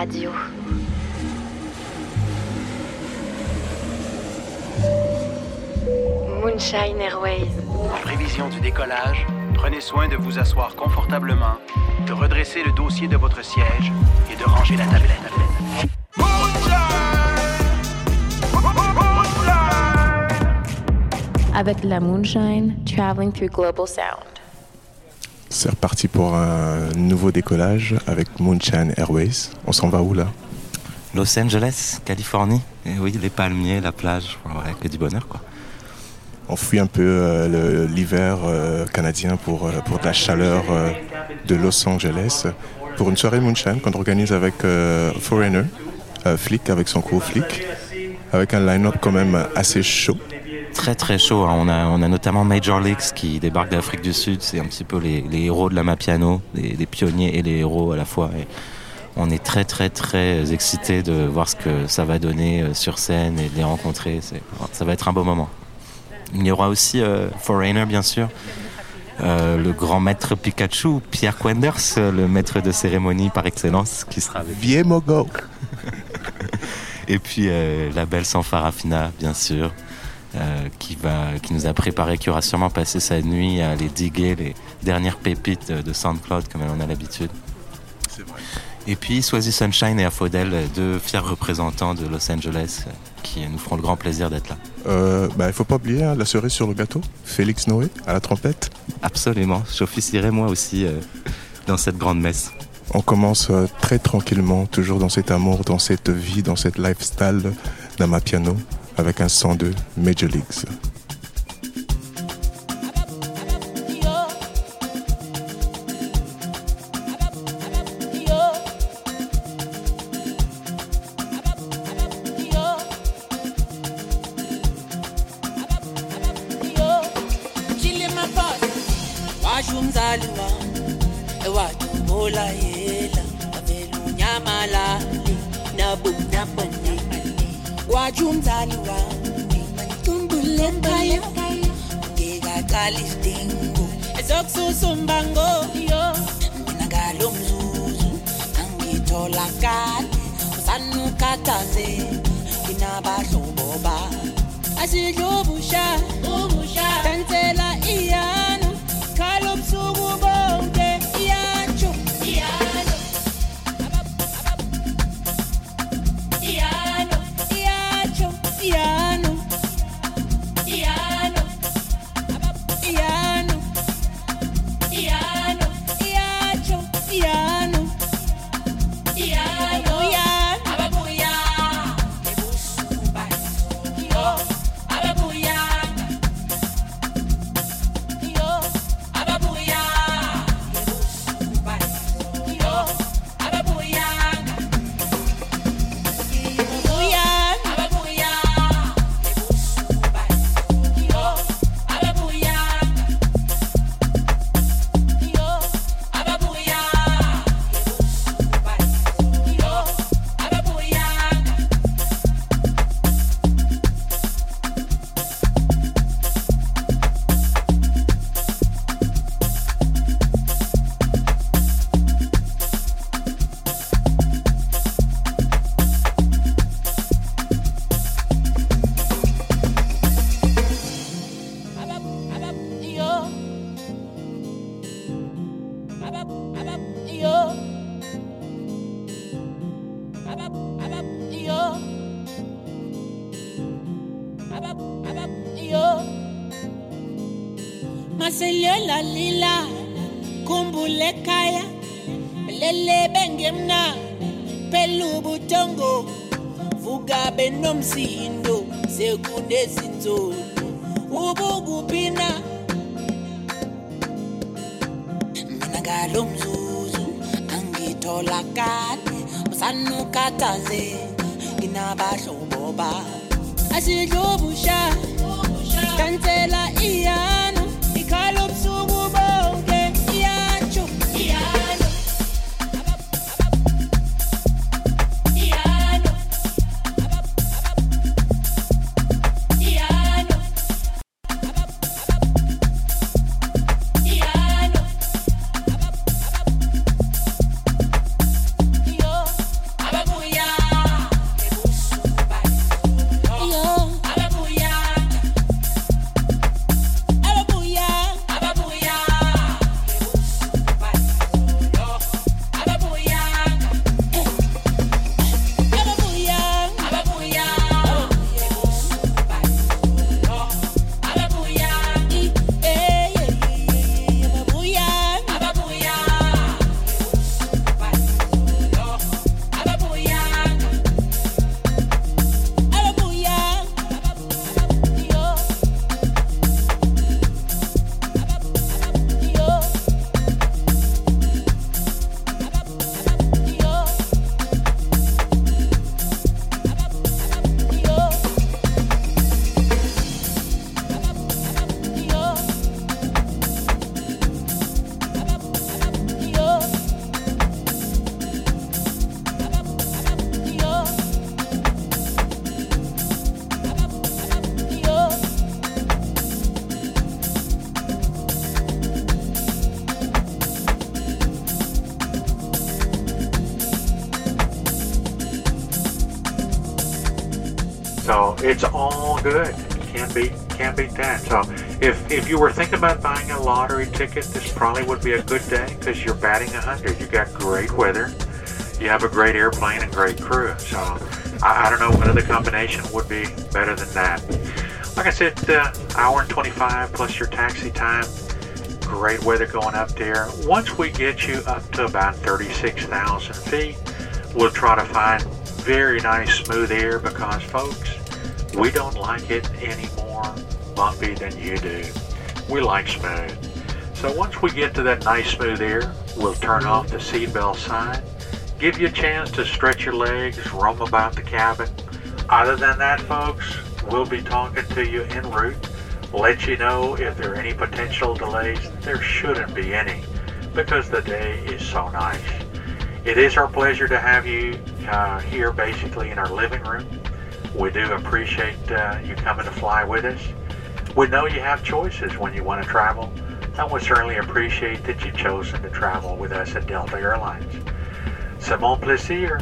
radio. Moonshine Airways. En prévision du décollage, prenez soin de vous asseoir confortablement, de redresser le dossier de votre siège et de ranger la tablette. Avec la Moonshine, traveling through global sound. C'est reparti pour un nouveau décollage avec Moonshine Airways. On s'en va où là? Los Angeles, Californie. Et oui, les palmiers, la plage, ouais, que du bonheur quoi. On fuit un peu euh, l'hiver euh, canadien pour, euh, pour de la chaleur de Los Angeles. Pour une soirée Moonshine qu'on organise avec Foreigner, Flick avec son crew Flick, avec un line-up quand même assez chaud. Très très chaud. hein. On, a, on a notamment Major Leaks qui débarque d'Afrique du Sud. C'est un petit peu les, les héros de la Mapiano, les, les pionniers et les héros à la fois. Et on est très très très excités de voir ce que ça va donner euh, sur scène et de les rencontrer. Ça va être un beau moment. Il y aura aussi euh, Foreigner bien sûr. Euh, le grand maître Pikachu, Pierre Quenders, le maître de cérémonie par excellence, qui sera avec Vie Mogo Et puis euh, la belle Sanfarafina, bien sûr, euh, qui, va, qui nous a préparé, qui aura sûrement passé sa nuit à aller diguer les dernières pépites de SoundCloud comme elle en a l'habitude. Et puis Swazi Sunshine et Afodel, deux fiers représentants de Los Angeles, euh, qui nous feront le grand plaisir d'être là. Euh, bah, Il faut pas oublier hein, la cerise sur le gâteau, Félix Noé à la trompette. Absolument, j'officierai moi aussi euh, dans cette grande messe. On commence euh, très tranquillement, toujours dans cet amour, dans cette vie, dans cette lifestyle d'Amapiano, avec un 102 Major Leagues. That. So if if you were thinking about buying a lottery ticket, this probably would be a good day because you're batting 100. You got great weather, you have a great airplane and great crew. So I, I don't know what other combination would be better than that. Like I said, uh, hour and 25 plus your taxi time. Great weather going up there. Once we get you up to about 36,000 feet, we'll try to find very nice smooth air because folks, we don't like it any more bumpy than you do. We like smooth. So once we get to that nice smooth air, we'll turn off the seatbelt sign, give you a chance to stretch your legs, roam about the cabin. Other than that, folks, we'll be talking to you en route, let you know if there are any potential delays. There shouldn't be any because the day is so nice. It is our pleasure to have you uh, here basically in our living room. We do appreciate uh, you coming to fly with us. We know you have choices when you want to travel, and we certainly appreciate that you've chosen to travel with us at Delta Airlines. C'est mon plaisir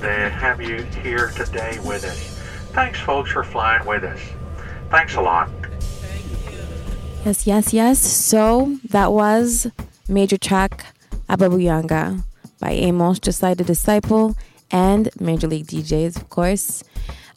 to have you here today with us. Thanks, folks, for flying with us. Thanks a lot. Yes, yes, yes. So that was major track Ababuyanga by Amos, Just Like the Disciple, and Major League DJz, of course.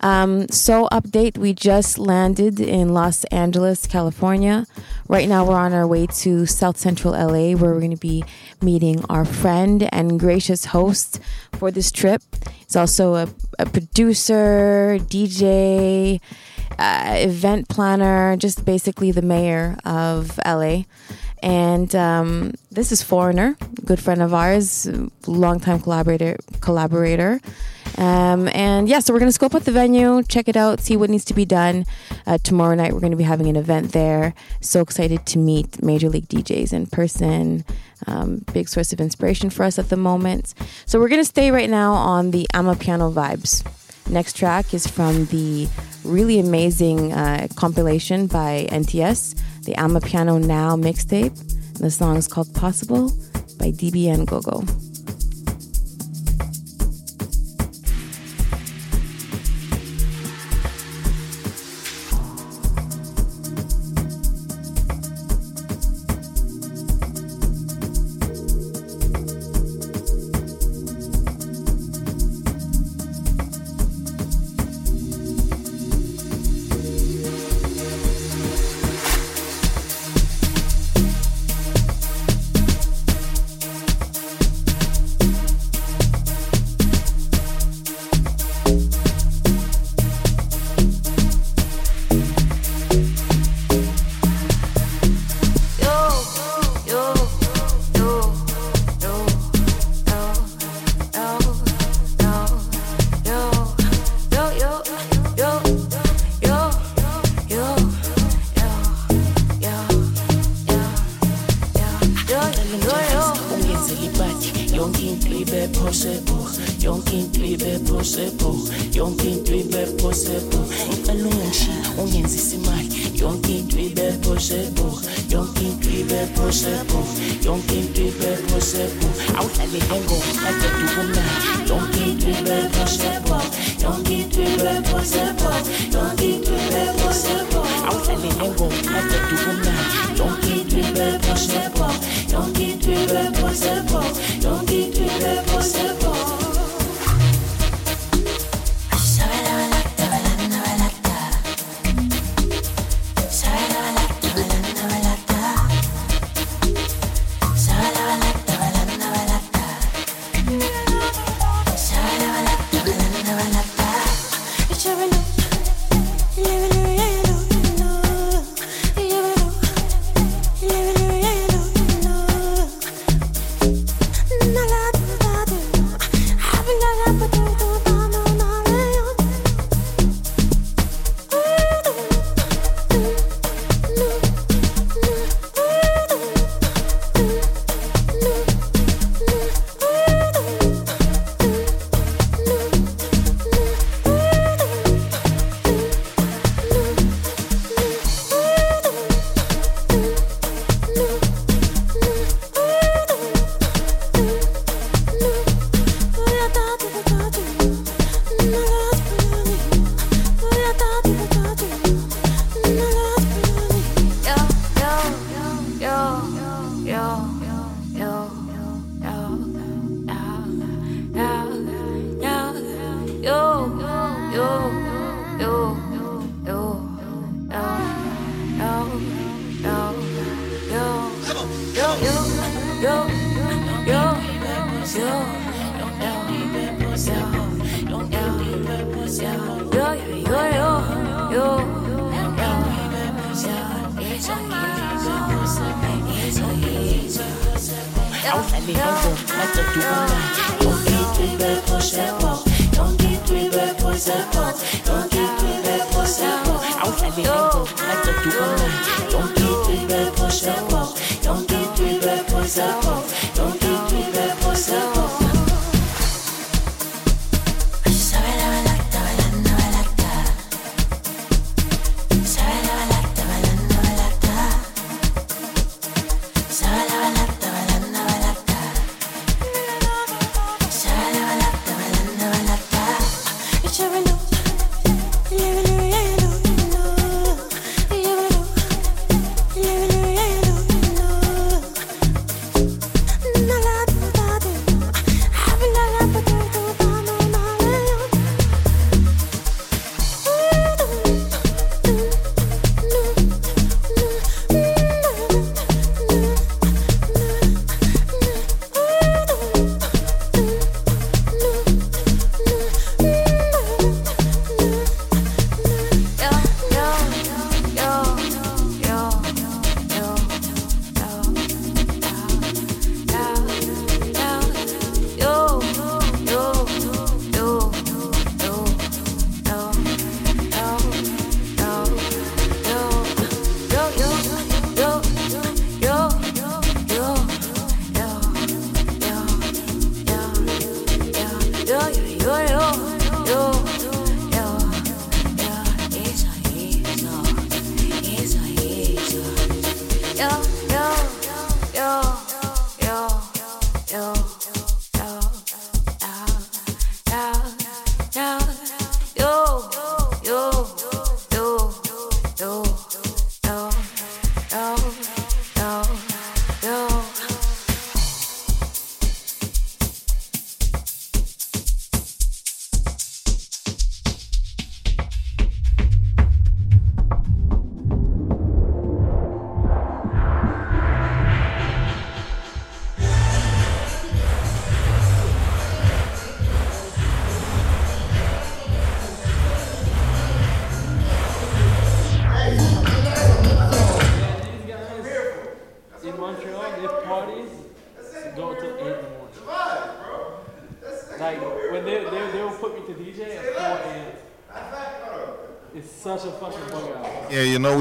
Um, so, update we just landed in Los Angeles, California. Right now, we're on our way to South Central LA, where we're going to be meeting our friend and gracious host for this trip. He's also a, a producer, DJ, uh, event planner, just basically the mayor of LA. And um, this is Foreigner, good friend of ours, longtime collaborator. Collaborator. Um, and yeah, so we're going to scope out the venue, check it out, see what needs to be done. Uh, tomorrow night, we're going to be having an event there. So excited to meet Major League DJz in person. Um, big source of inspiration for us at the moment. So we're going to stay right now on the Amapiano vibes. Next track is from the really amazing uh, compilation by NTS, the Amapiano Now mixtape. The song is called Possible by DBN Gogo.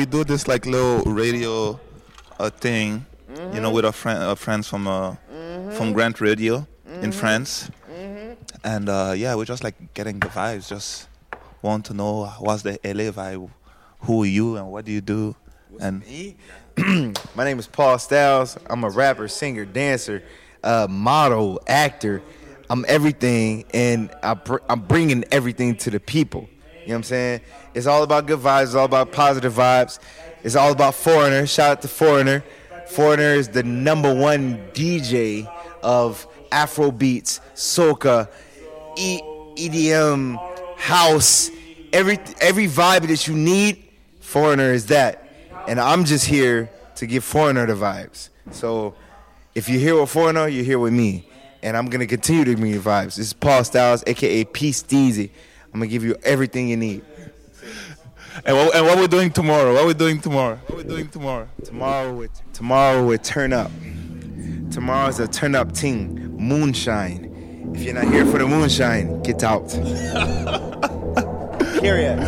This like little radio uh, thing, mm-hmm. you know, with our, friend, our friends from uh, mm-hmm. from Grant Radio mm-hmm. in France, mm-hmm. and uh, yeah, we're just like getting the vibes. Just want to know what's the LA vibe, who are you, and what do you do? What's and me? my name is Paul Styles. I'm a rapper, singer, dancer, uh, model, actor. I'm everything, and I br- I'm bringing everything to the people. You know what I'm saying? It's all about good vibes. It's all about positive vibes. It's all about Foreigner. Shout out to Foreigner. Foreigner is the number one DJ of Afro beats, soca, e- EDM, house, every every vibe that you need. Foreigner is that, and I'm just here to give Foreigner the vibes. So if you're here with Foreigner, you're here with me, and I'm gonna continue to give you vibes. This is Paul Styles, aka Peace Steezy. I'm gonna give you everything you need. And what, and what we're doing tomorrow? What we're doing tomorrow? What we're doing tomorrow? Tomorrow we tomorrow we turn up. Tomorrow's a turn up team. Moonshine. If you're not here for the moonshine, get out. Period.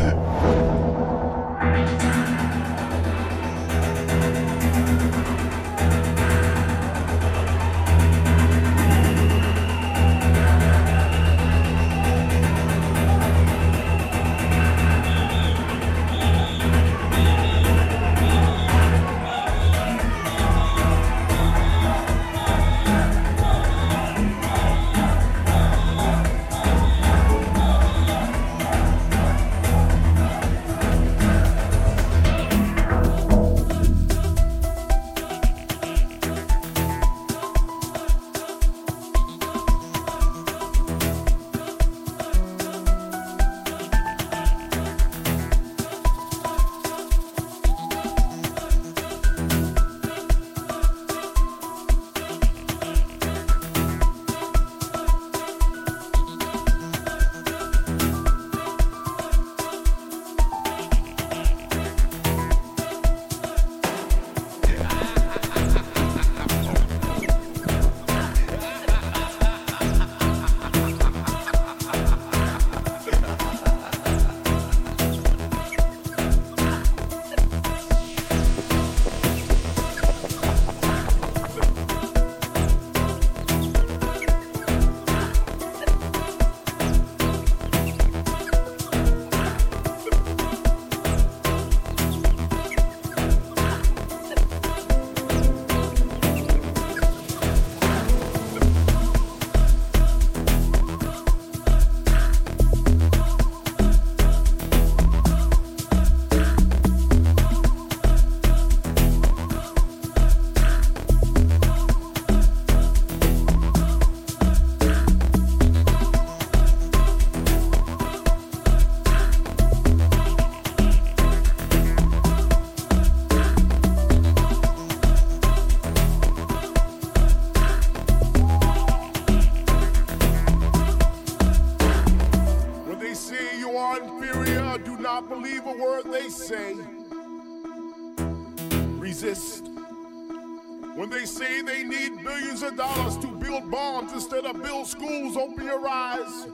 Of build schools, open your eyes.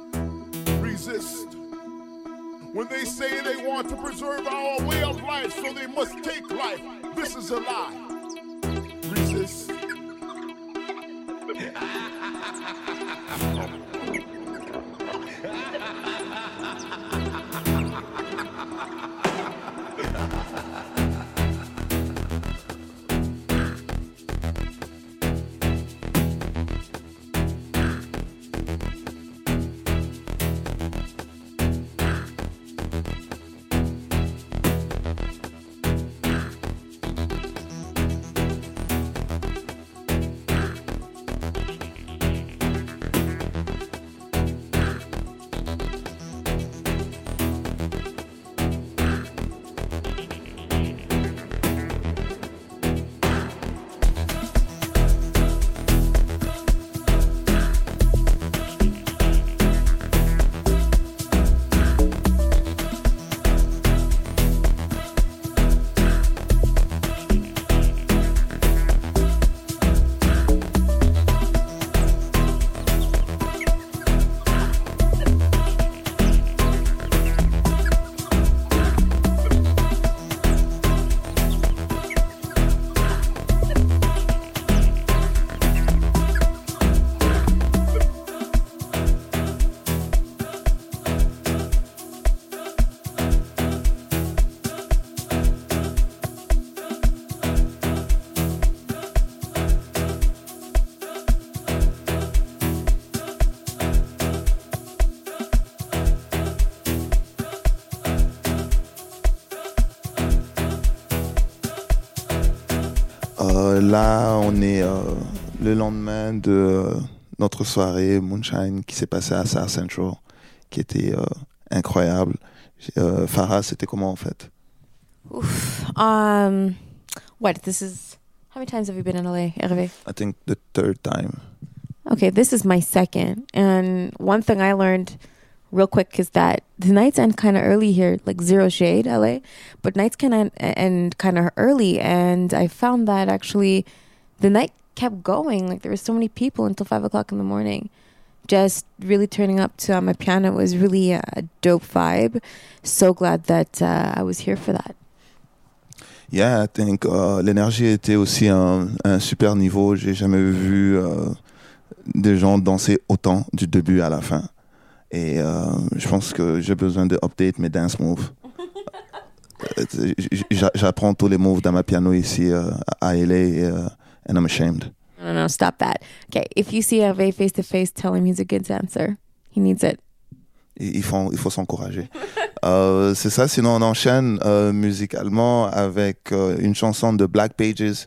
Resist. When they say they want to preserve our way of life, so they must take life. This is a lie. Là, on est euh, le lendemain de euh, notre soirée Moonshine qui s'est passée à South Central, qui était euh, incroyable. Euh, Farah, c'était comment en fait? Oof. Um, what? This is how many times have you been in LA, Hervé? I think the third time. Okay, this is my second. And one thing I learned real quick is that the nights end kind of early here, like zero shade, LA, but nights can end, end kind of early. And I found that actually the night kept going. Like there were so many people until five o'clock in the morning. Just really turning up to uh, Amapiano was really a dope vibe. So glad that uh, I was here for that. Yeah, I think uh, l'énergie était aussi un, un super niveau. J'ai jamais vu euh, des gens danser autant du début à la fin. Et euh, je pense que j'ai besoin de update mes dance moves. Euh, j'a- J'apprends tous les moves dans ma piano ici euh, à LA et, euh, and I'm ashamed. No, no, stop that. Okay, if you see Hervé face to face, tell him he's a good dancer. He needs it. Il, faut, il faut s'encourager. Euh, c'est ça, sinon on enchaîne euh, musicalement avec une chanson de Black Pages.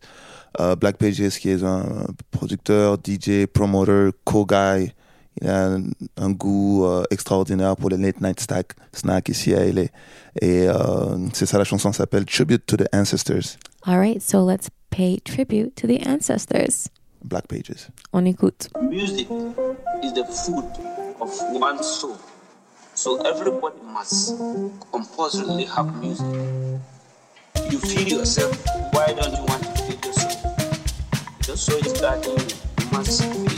Black Pages qui est un producteur, DJ, promoter, co-guy. Il a un, un goût euh, extraordinaire pour les late night stack, snack ici à LA. Et euh, c'est ça, la chanson s'appelle Tribute to the Ancestors, All right, so let's pay tribute to the ancestors. Black Pages. On écoute. Music is the food of one's soul. So everybody must compulsorily have music. You feed yourself. Why don't you want to feed your soul? Your soul is you. You must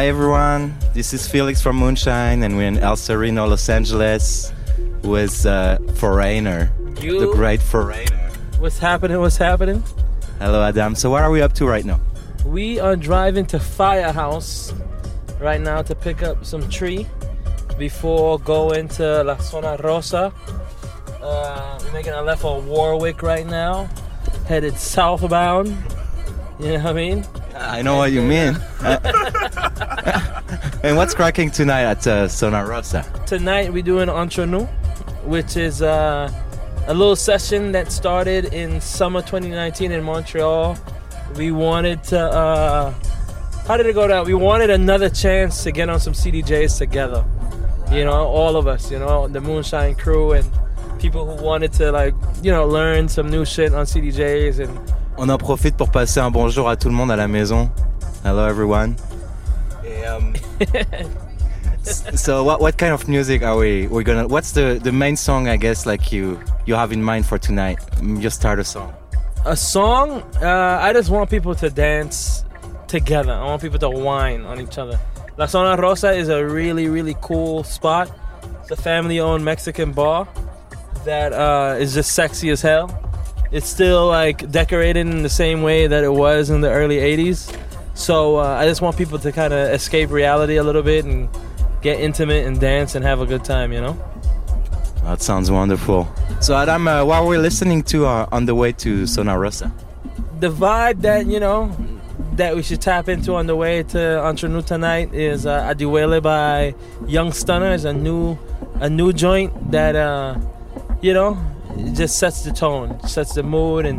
Hi everyone, this is Felix from Moonshine, and we're in El Sereno, Los Angeles, with uh, Foreigner, You- the great Foreigner. What's happening? What's happening? Hello, Adam. So, what are we up to right now? We are driving to Firehouse right now to pick up some tree before going to La Zona Rosa. Uh, we're making a left on Warwick right now, headed southbound. You know what I mean? I know what you mean. and what's cracking tonight at uh, Zona Rosa? Tonight we're doing Entre Nous, which is uh, a little session that started in summer 2019 in Montreal. We wanted to, uh, how did it go down? We wanted another chance to get on some CDJs together. You know, all of us, you know, the Moonshine crew and people who wanted to, like, you know, learn some new shit on CDJs and On en profite pour passer un bonjour à tout le monde à la maison. Hello everyone. Um, so what what kind of music are we we're gonna what's the the main song I guess like you you have in mind for tonight? Mm, Just start a song. a song? Uh, i just want people to dance together. I want people to whine on each other. La zona rosa is a really really cool spot. It's a family owned mexican bar that uh, is just sexy as hell. It's still like decorated in the same way that it was in the early 80s so uh, i just want people to kind of escape reality a little bit and get intimate and dance and have a good time you know That sounds wonderful. So Adam, uh, what we're listening to uh, on the way to Zona Rosa? the vibe that you know that we should tap into on the way to Entre Nous tonight is uh, Adiwele by Young Stunna, a new a new joint that uh, you know just sets the tone, sets the mood, and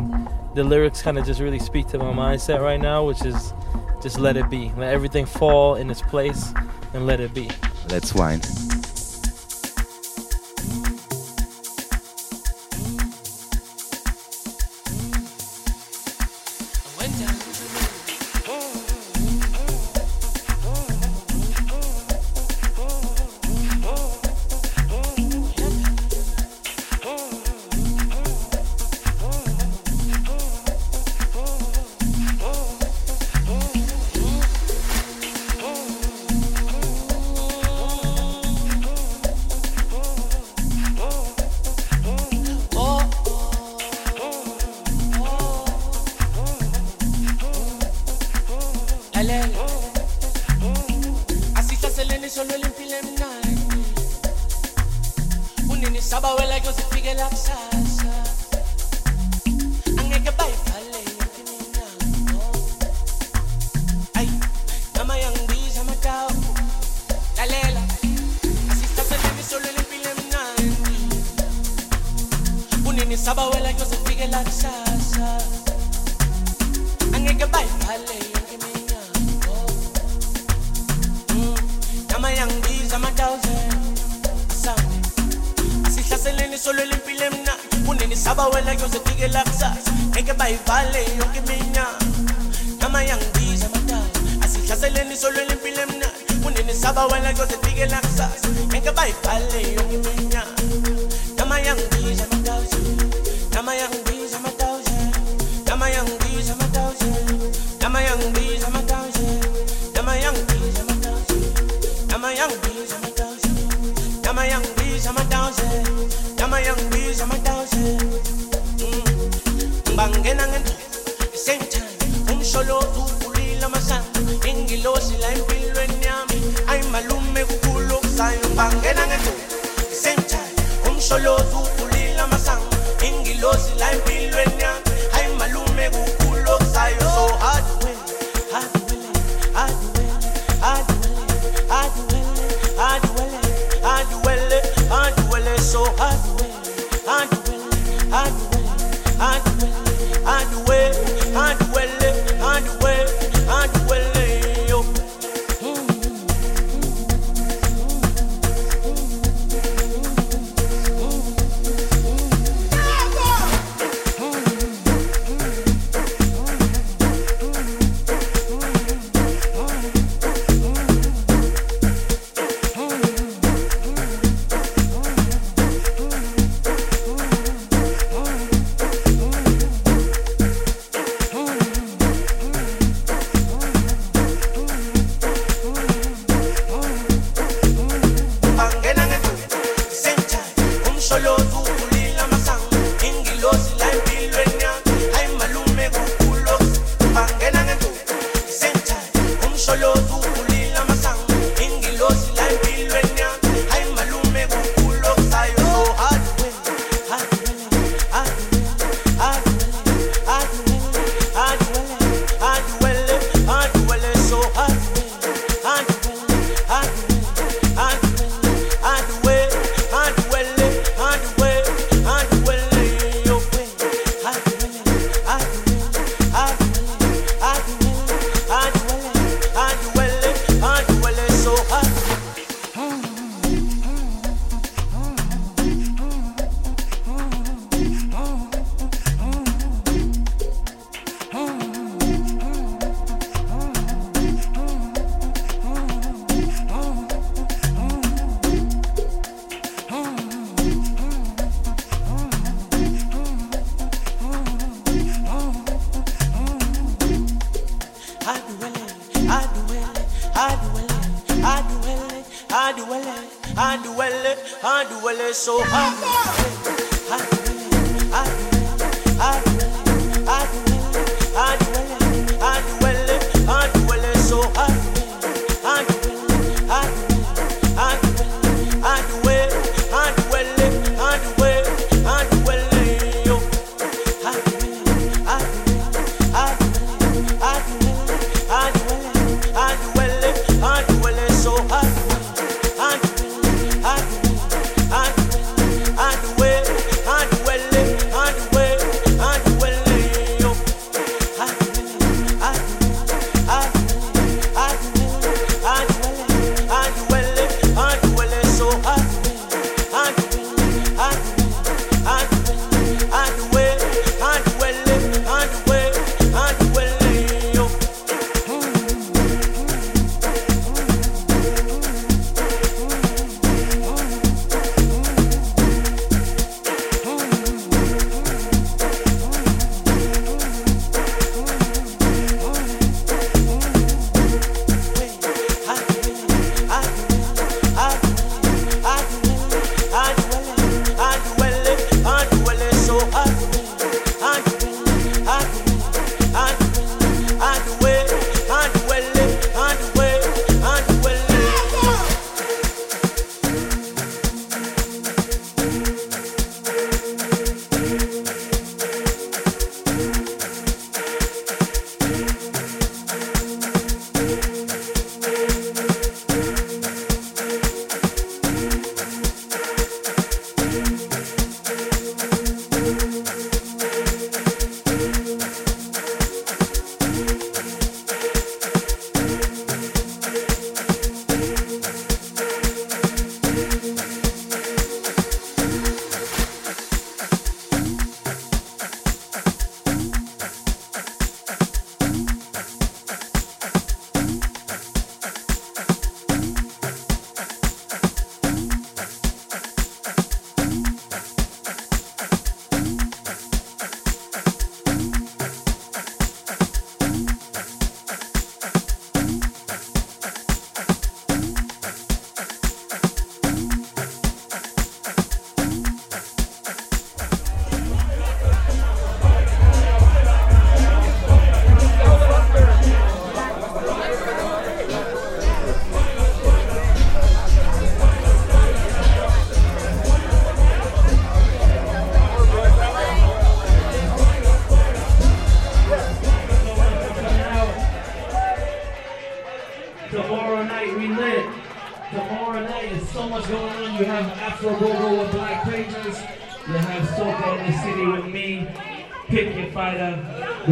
the lyrics kind of just really speak to my mindset right now, which is just let it be, let everything fall in its place, and let it be. Let's wine. ngale yonke iminyaka nama yangibiza amadala asihlaseleni solweni impilo emnani kunini saba wela kuyoze fike lakusasa ngeke bayibhale yonke iminyaka nama yangibiza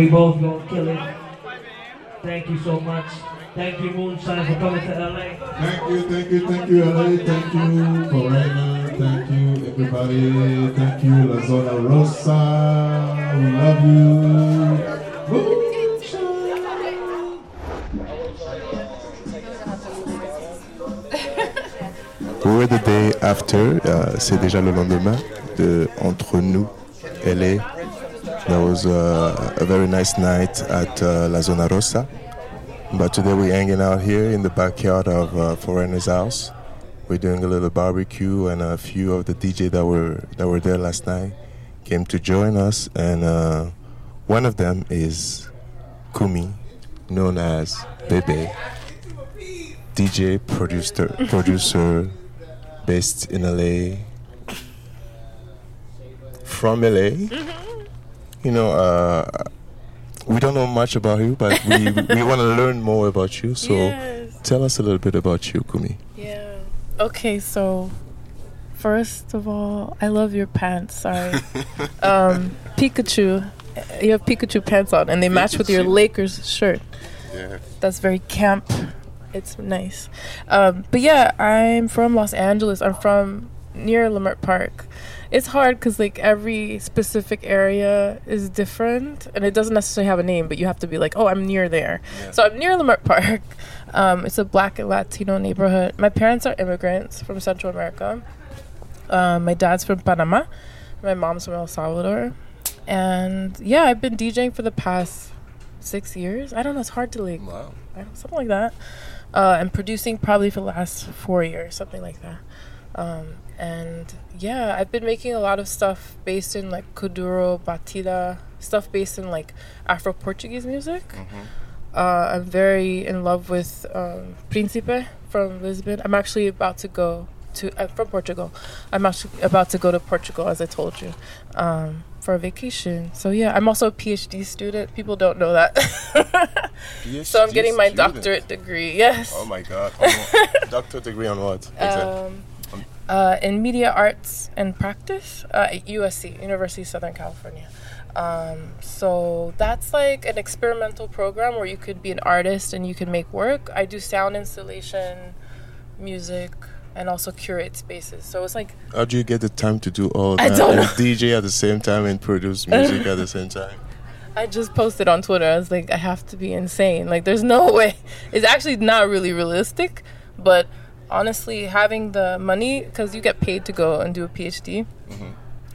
We both gonna kill it. Thank you so much. Thank you, Moonshine, for coming to LA. Thank you, thank you, thank you, LA. Thank you, Corona. Thank you, everybody. Thank you, La Zona Rosa. We love you. We were the day after, uh, c'est déjà le lendemain de Entre nous, LA. That was uh, a very nice night at uh, La Zona Rosa. But today we're hanging out here in the backyard of uh, Foreigner's house. We're doing a little barbecue, and a few of the DJ that were that were there last night came to join us. And uh, one of them is Kumi, known as Bebe, DJ producer, producer based in LA, from LA. You know, uh, we don't know much about you, but we we want to learn more about you. So, Yes. tell us a little bit about you, Kumi. Yeah. Okay, so first of all, I love your pants. Sorry. um, Pikachu. You have Pikachu pants on, and they match with your Lakers shirt. Yeah. That's very camp. It's nice. Um, but yeah, I'm from Los Angeles. I'm from near Leimert Park. It's hard because like every specific area is different, and it doesn't necessarily have a name. But you have to be like, oh, I'm near there. So I'm near Leimert Park. Um, it's a Black and Latino neighborhood. My parents are immigrants from Central America. Um, my dad's from Panama. My mom's from El Salvador. And yeah, I've been DJing for the past six years. I don't know. It's hard to like, Wow. Something like that. Uh, and producing probably for the last four years, something like that. Um, and yeah, I've been making a lot of stuff based in like Kuduro, Batida, stuff based in like Afro Portuguese music. Uh, I'm very in love with um, Príncipe from Lisbon. I'm actually about to go to. I'm from Portugal. I'm actually about to go to Portugal, as I told you, um, for a vacation. So yeah, I'm also a PhD student. People don't know that. so I'm getting my student? doctorate degree. Yes. Oh my God! What- degree on what? Exactly. Um, uh, in media arts and practice uh, at USC, University of Southern California. Um, so that's like an experimental program where you could be an artist and you can make work. I do sound installation, music, and also curate spaces. So it's like How do you get the time to do all I that? don't know. DJ at the same time and produce music at the same time. I just posted on Twitter. I was like, I have to be insane. Like, there's no way. It's actually not really realistic, but honestly, having the money because you get paid to go and do a PhD,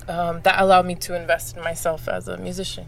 um, that allowed me to invest in myself as a musician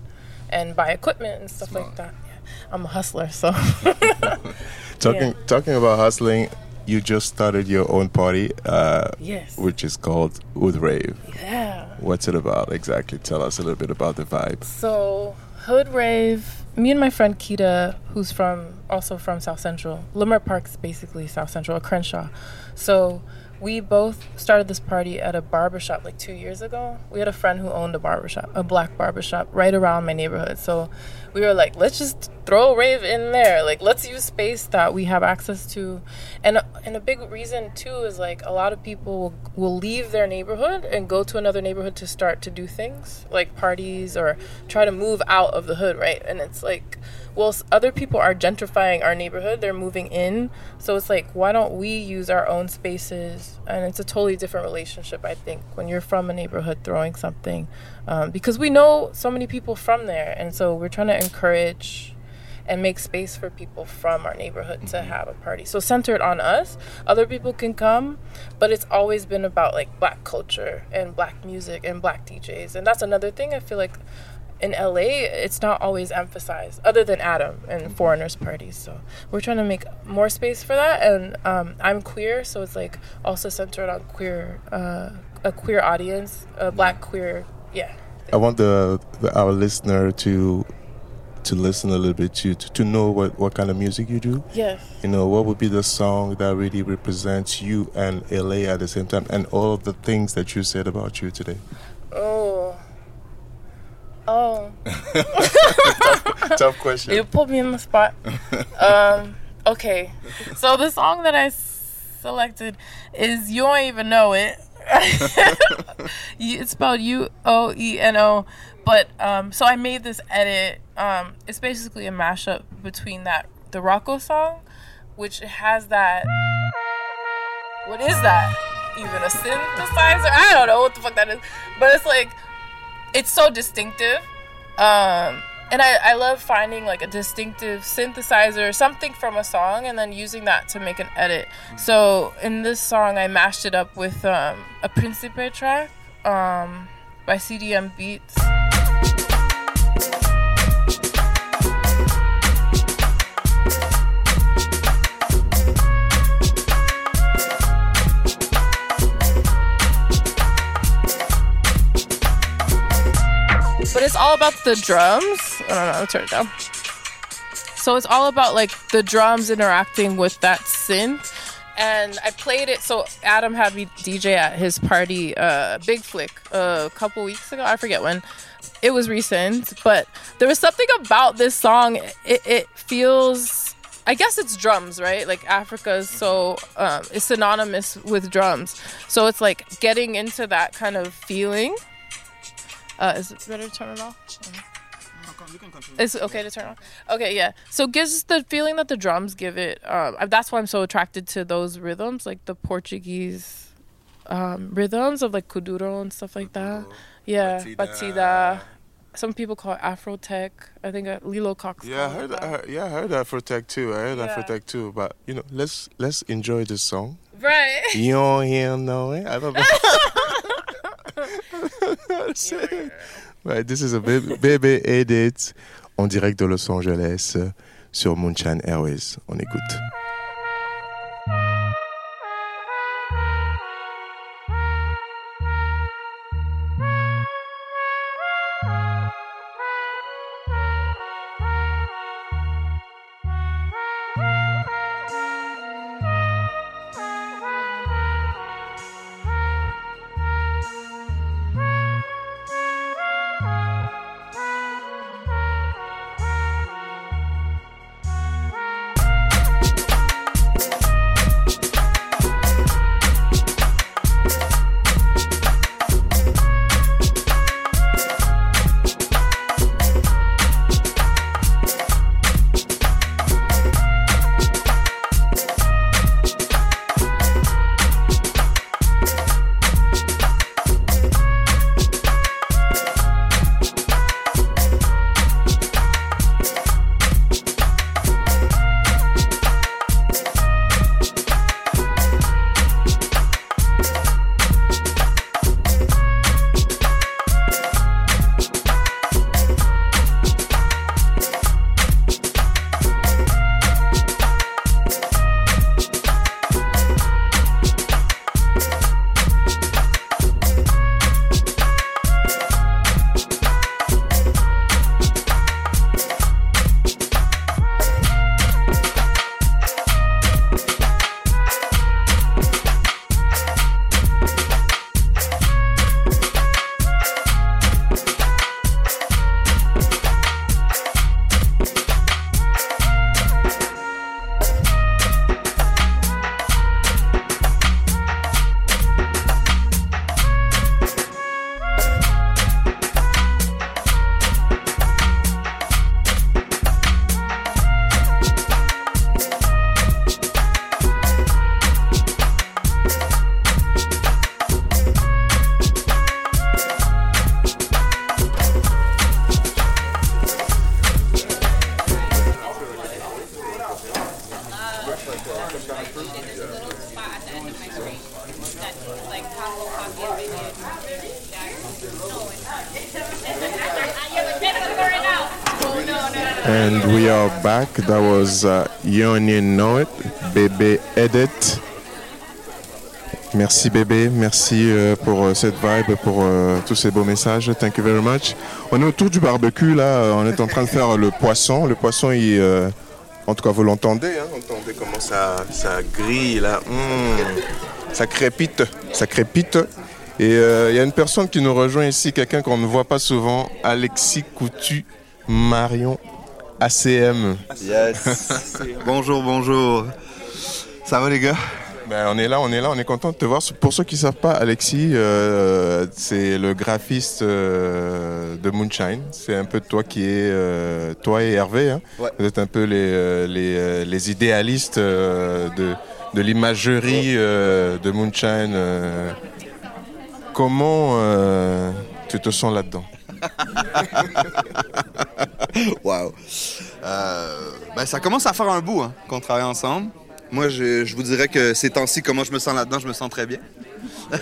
and buy equipment and stuff like that. Yeah. I'm a hustler, so Talking talking about hustling, you just started your own party, uh, Yes. which is called Hood Rave. yeah. What's it about exactly? Tell us a little bit about the vibe. So Hood Rave, me and my friend Kita, who's from also from South Central. Leimert Park's basically South Central, or Crenshaw. So we both started this party at a barbershop like two years ago. We had a friend who owned a barbershop, a black barbershop, right around my neighborhood. So we were like, let's just throw a rave in there. Like, let's use space that we have access to. And and a big reason too is like a lot of people will, will leave their neighborhood and go to another neighborhood to start to do things like parties or try to move out of the hood, right? And it's like, well, other people are gentrifying our neighborhood. They're moving in. So it's like, why don't we use our own spaces? And it's a totally different relationship, I think, when you're from a neighborhood throwing something. Um, because we know so many people from there. And so we're trying to encourage and make space for people from our neighborhood to have a party. So centered on us, other people can come, but it's always been about like black culture and black music and black DJs. And that's another thing I feel like in LA it's not always emphasized other than Adam and foreigners parties. So we're trying to make more space for that and um, I'm queer, so it's like also centered on queer uh, a queer audience, a black queer yeah. I want the, the our listener to to listen a little bit to to, to know what, what kind of music you do. Yes. You know, what would be the song that really represents you and LA at the same time and all of the things that you said about you today? Oh. Oh. Tough question. You put me in the spot. Um, okay. So the song that I selected is you don't even know it. It's spelled U O E N O. But um, so I made this edit. Um, it's basically a mashup between that the Rocko song, which has that. What is that? Even a synthesizer? I don't know what the fuck that is, but it's like it's so distinctive. Um, and I, I love finding like a distinctive synthesizer, something from a song, and then using that to make an edit. So in this song, I mashed it up with um, a Principe track um, by CDM Beats. All about the drums. I don't know, turn it down. So it's all about like the drums interacting with that synth. And I played it. So Adam had me DJ at his party, uh, Big Flick, a couple weeks ago. I forget when. It was recent, but there was something about this song. It, it feels, I guess it's drums, right? Like Africa is so, um, is synonymous with drums. So it's like getting into that kind of feeling. Uh, is it better to turn it off? It's okay to turn on. Okay, yeah. So it gives the feeling that the drums give it. Um, that's why I'm so attracted to those rhythms, like the Portuguese um, rhythms of like kuduro and stuff like that. Yeah, batida. batida. Some people call it Afrotech. I think uh, Lilocox. Yeah, I heard, I heard, yeah, I heard Afrotech too. I heard Yeah. Afrotech too. But you know, let's let's enjoy this song. Right. You don't hear no way. I don't know. Ouais, this is a baby, edit en direct de Los Angeles sur Moonshine Airways. On écoute. And we are back. That was uh, Only Know It, Bébé Edit. Merci bébé, merci euh, pour euh, cette vibe, pour euh, tous ces beaux messages. Thank you very much. On est autour du barbecue là, on est en train de faire le poisson. Le poisson, il, en tout cas vous l'entendez, hein, entendez comment ça, ça grille là. Mm. ça crépite, ça crépite. Et il y a une personne qui nous rejoint ici, quelqu'un qu'on ne voit pas souvent, Alexis Coutu Marion ACM. Yes. bonjour, bonjour. Ça va les gars? Ben, on est là, on est là, on est content de te voir. Pour ceux qui ne savent pas, Alexis, euh, c'est le graphiste euh, de Moonshine. C'est un peu toi qui est, euh, toi et Hervé. hein. Ouais. Vous êtes un peu les, euh, les, les idéalistes de, de l'imagerie de Moonshine. Comment tu te sens là-dedans? Wow. Euh, ben, ça commence à faire un bout hein, qu'on travaille ensemble. Moi, je, vous dirais que ces temps-ci, comment je me sens là-dedans, je me sens très bien.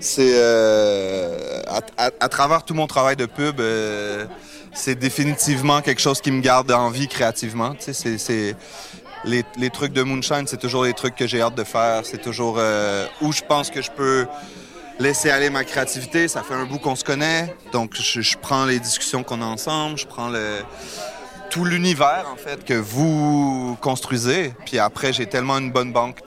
c'est euh, à, travers tout mon travail de pub, euh, c'est définitivement quelque chose qui me garde en vie créativement. Tu sais, c'est, les, les trucs de Moonshine, c'est toujours les trucs que j'ai hâte de faire. C'est toujours où je pense que je peux laisser aller ma créativité. Ça fait un bout qu'on se connaît, donc je, prends les discussions qu'on a ensemble, je prends tout l'univers en fait que vous construisez. Puis après, j'ai tellement une bonne banque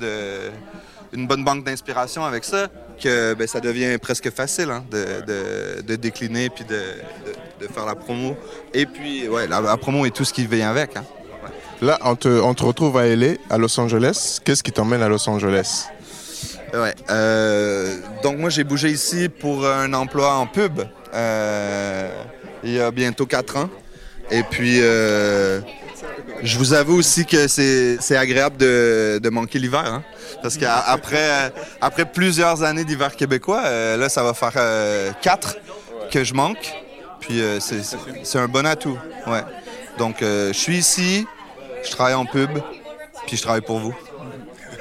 bonne banque d'inspiration avec ça que ben, ça devient presque facile hein, de, décliner puis de, faire la promo. Et puis, ouais, la, la promo et tout ce qui vient avec. hein. Là, on te, on te retrouve à LA, à Los Angeles. Qu'est-ce qui t'emmène à Los Angeles? Ouais. euh, donc moi j'ai bougé ici pour un emploi en pub euh, il y a bientôt quatre ans. Et puis euh, je vous avoue aussi que c'est agréable de, de manquer l'hiver. hein. Parce qu'après après plusieurs années d'hiver québécois, là ça va faire quatre que je manque. Puis c'est un bon atout. Ouais. Donc je suis ici, je travaille en pub, puis je travaille pour vous.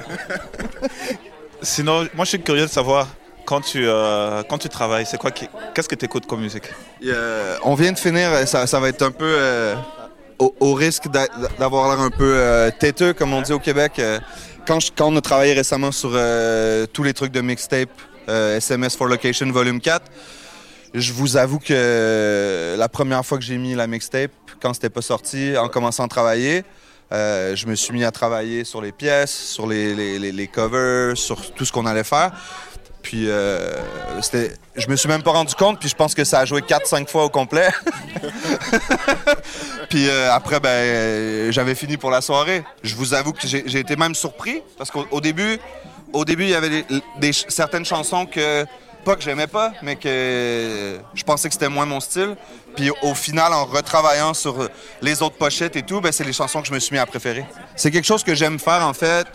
Sinon, moi je suis curieux de savoir quand tu, euh, quand tu travailles, c'est quoi Qu'est-ce que tu écoutes comme musique? On vient de finir, ça, va être un peu euh, au, risque d'a- d'avoir l'air un peu euh, têteux, comme on dit au Québec. quand, quand on a travaillé récemment sur tous les trucs de mixtape, SMS for Location Volume 4, je vous avoue que la première fois que j'ai mis la mixtape, quand c'était pas sorti, en commençant à travailler, euh, je me suis mis à travailler sur les pièces, sur les, covers, sur tout ce qu'on allait faire. Puis euh, je me suis même pas rendu compte, puis je pense que ça a joué 4-5 fois au complet. puis euh, après, ben, j'avais fini pour la soirée. Je vous avoue que j'ai, été même surpris, parce qu'au au début, au début, il y avait certaines chansons que, pas que j'aimais pas, mais que je pensais que c'était moins mon style. Puis au final, en retravaillant sur les autres pochettes et tout, ben, c'est les chansons que je me suis mis à préférer. C'est quelque chose que j'aime faire, en fait.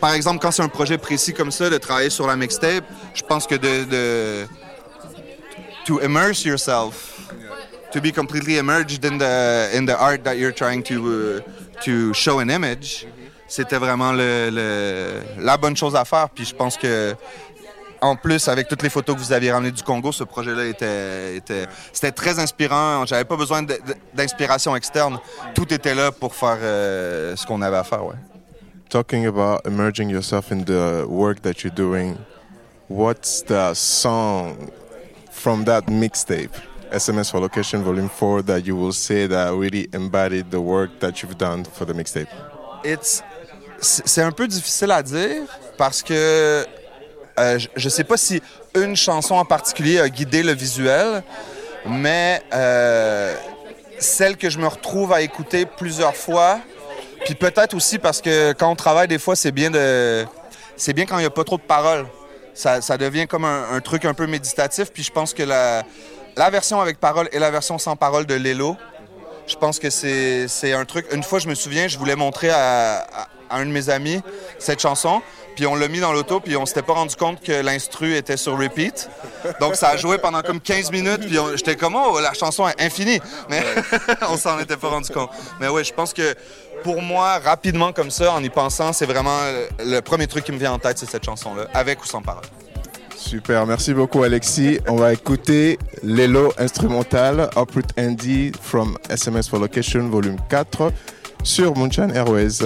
Par exemple, quand c'est un projet précis comme ça, de travailler sur la mixtape, je pense que de, to immerse yourself, to be completely immersed in the in the art that you're trying to uh, to show an image, c'était vraiment la bonne chose à faire. Puis je pense que en plus, avec toutes les photos que vous aviez ramenées du Congo, ce projet-là était, était c'était très inspirant. J'avais pas besoin d'inspiration externe. Tout était là pour faire euh, ce qu'on avait à faire. Ouais. Talking about emerging yourself in the work that you're doing, what's the song from that mixtape, SMS for Location Volume 4, that you will say that really embodied the work that you've done for the mixtape? It's- c'est un peu difficile à dire parce que euh, je- je sais pas si une chanson en particulier a guidé le visuel, mais euh, celle que je me retrouve à écouter plusieurs fois, puis peut-être aussi parce que quand on travaille des fois, c'est bien de, c'est bien quand il n'y a pas trop de paroles. Ça, devient comme un, truc un peu méditatif. Puis je pense que la, version avec paroles et la version sans paroles de Lelo, je pense que c'est un truc. Une fois, je me souviens, je voulais montrer à- à un de mes amis cette chanson. Puis on l'a mis dans l'auto, puis on s'était pas rendu compte que l'instru était sur repeat. Donc ça a joué pendant comme 15 minutes, puis j'étais comme, oh, la chanson est infinie. Mais on s'en était pas rendu compte. Mais oui, je pense que pour moi, rapidement comme ça, en y pensant, c'est vraiment le, premier truc qui me vient en tête, c'est cette chanson-là, avec ou sans parole. Super, merci beaucoup Alexis. On va écouter Lelo instrumental Uproot Andy from SMS for Location volume 4 sur Moonshine Airways.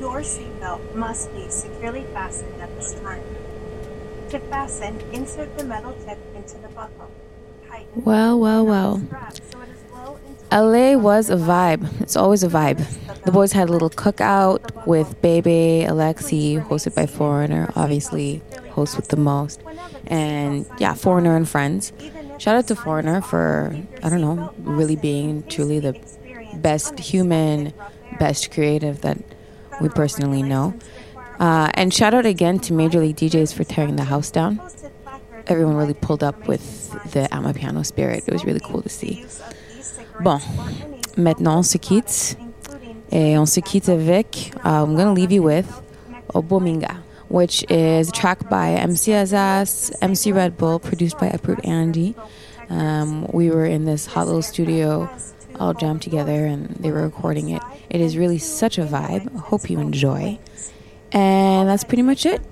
Your seatbelt must be securely fastened at this time. To fasten, insert the metal tip into the buckle. Tighten Well, well, well. LA was a vibe. It's always a vibe. The boys had a little cookout with Bebe, Alexi, hosted by Foreigner, obviously, host with the most. And yeah, Foreigner and friends. Shout out to Foreigner for, I don't know, really being truly the best human, best creative that we personally know. Uh, and shout out again to Major League DJz for tearing the house down. Everyone really pulled up with the At My Amapiano spirit. It was really cool to see. Bon, maintenant on se quitte. Et on se quitte avec, uh, I'm going to leave you with Obominga, which is a track by MC Azaz, MC Red Bull, produced by Uproot Andy. Um, we were in this hot little studio all jammed together and they were recording it. It is really such a vibe. Hope you enjoy. And that's pretty much it.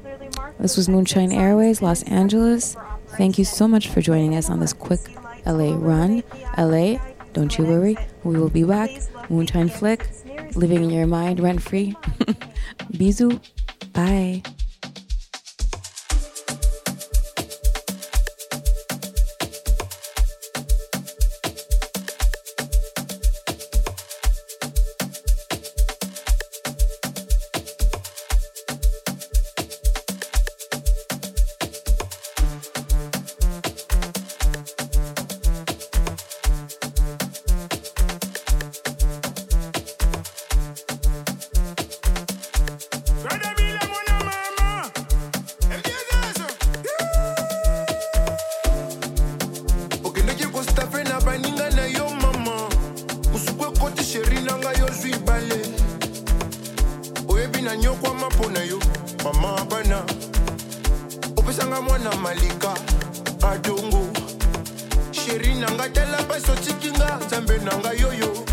This was Moonshine Airways, Los Angeles. Thank you so much for joining us on this quick LA run. LA, don't you worry, we will be back. Moonshine Flick, living in your mind rent free. Bisous. Bye. Nyokwama yo mama bana. Opesanga mwana malika adongo sheri na ngai tala mpasi otikinga nzambe na ngai yoyo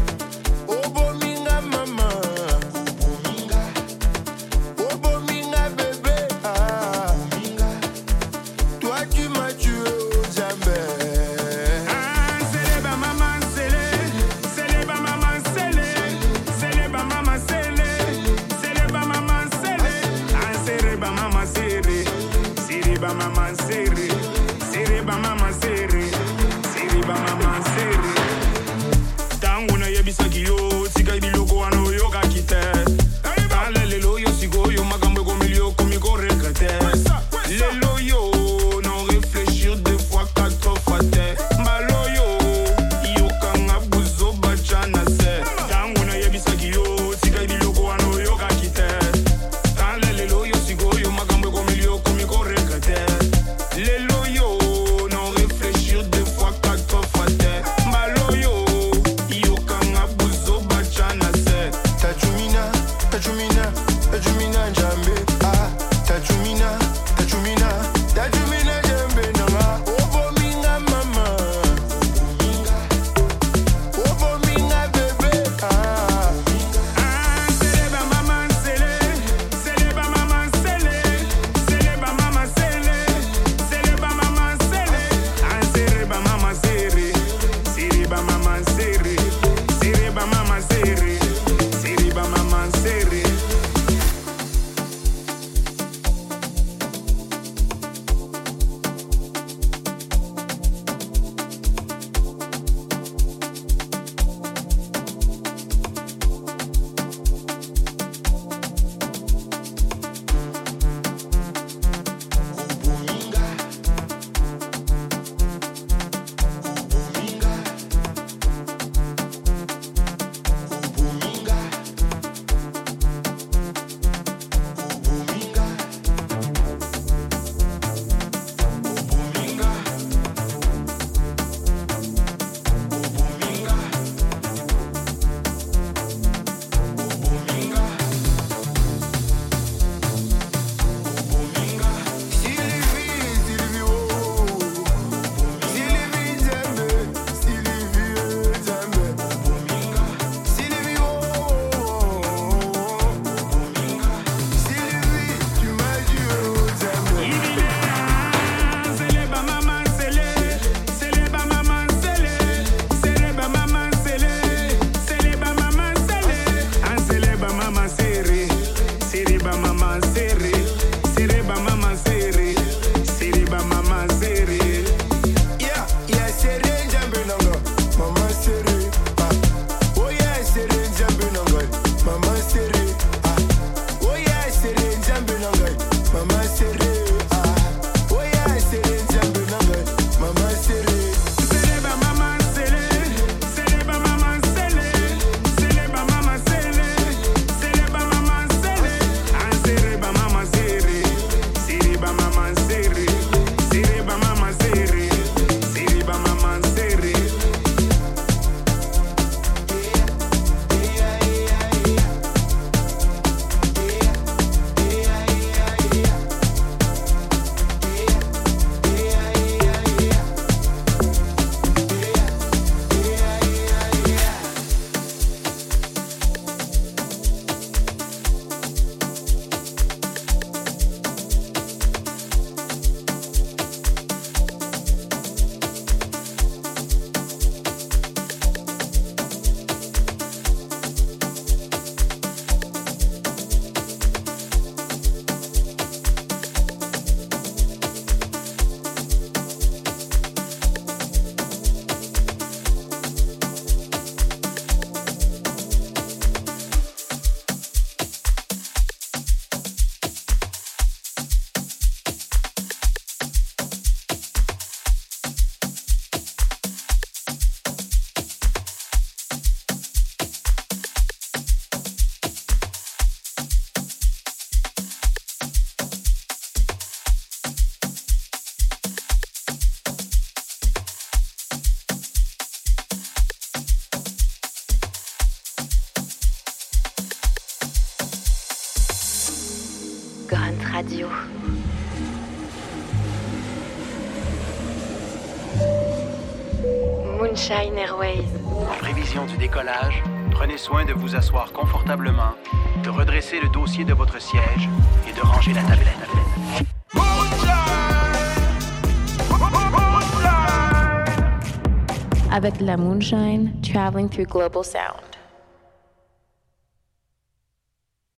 Airways. En prévision du décollage, prenez soin de vous asseoir confortablement, de redresser le dossier de votre siège et de ranger la tablette. Avec la Moonshine, traveling through global sound.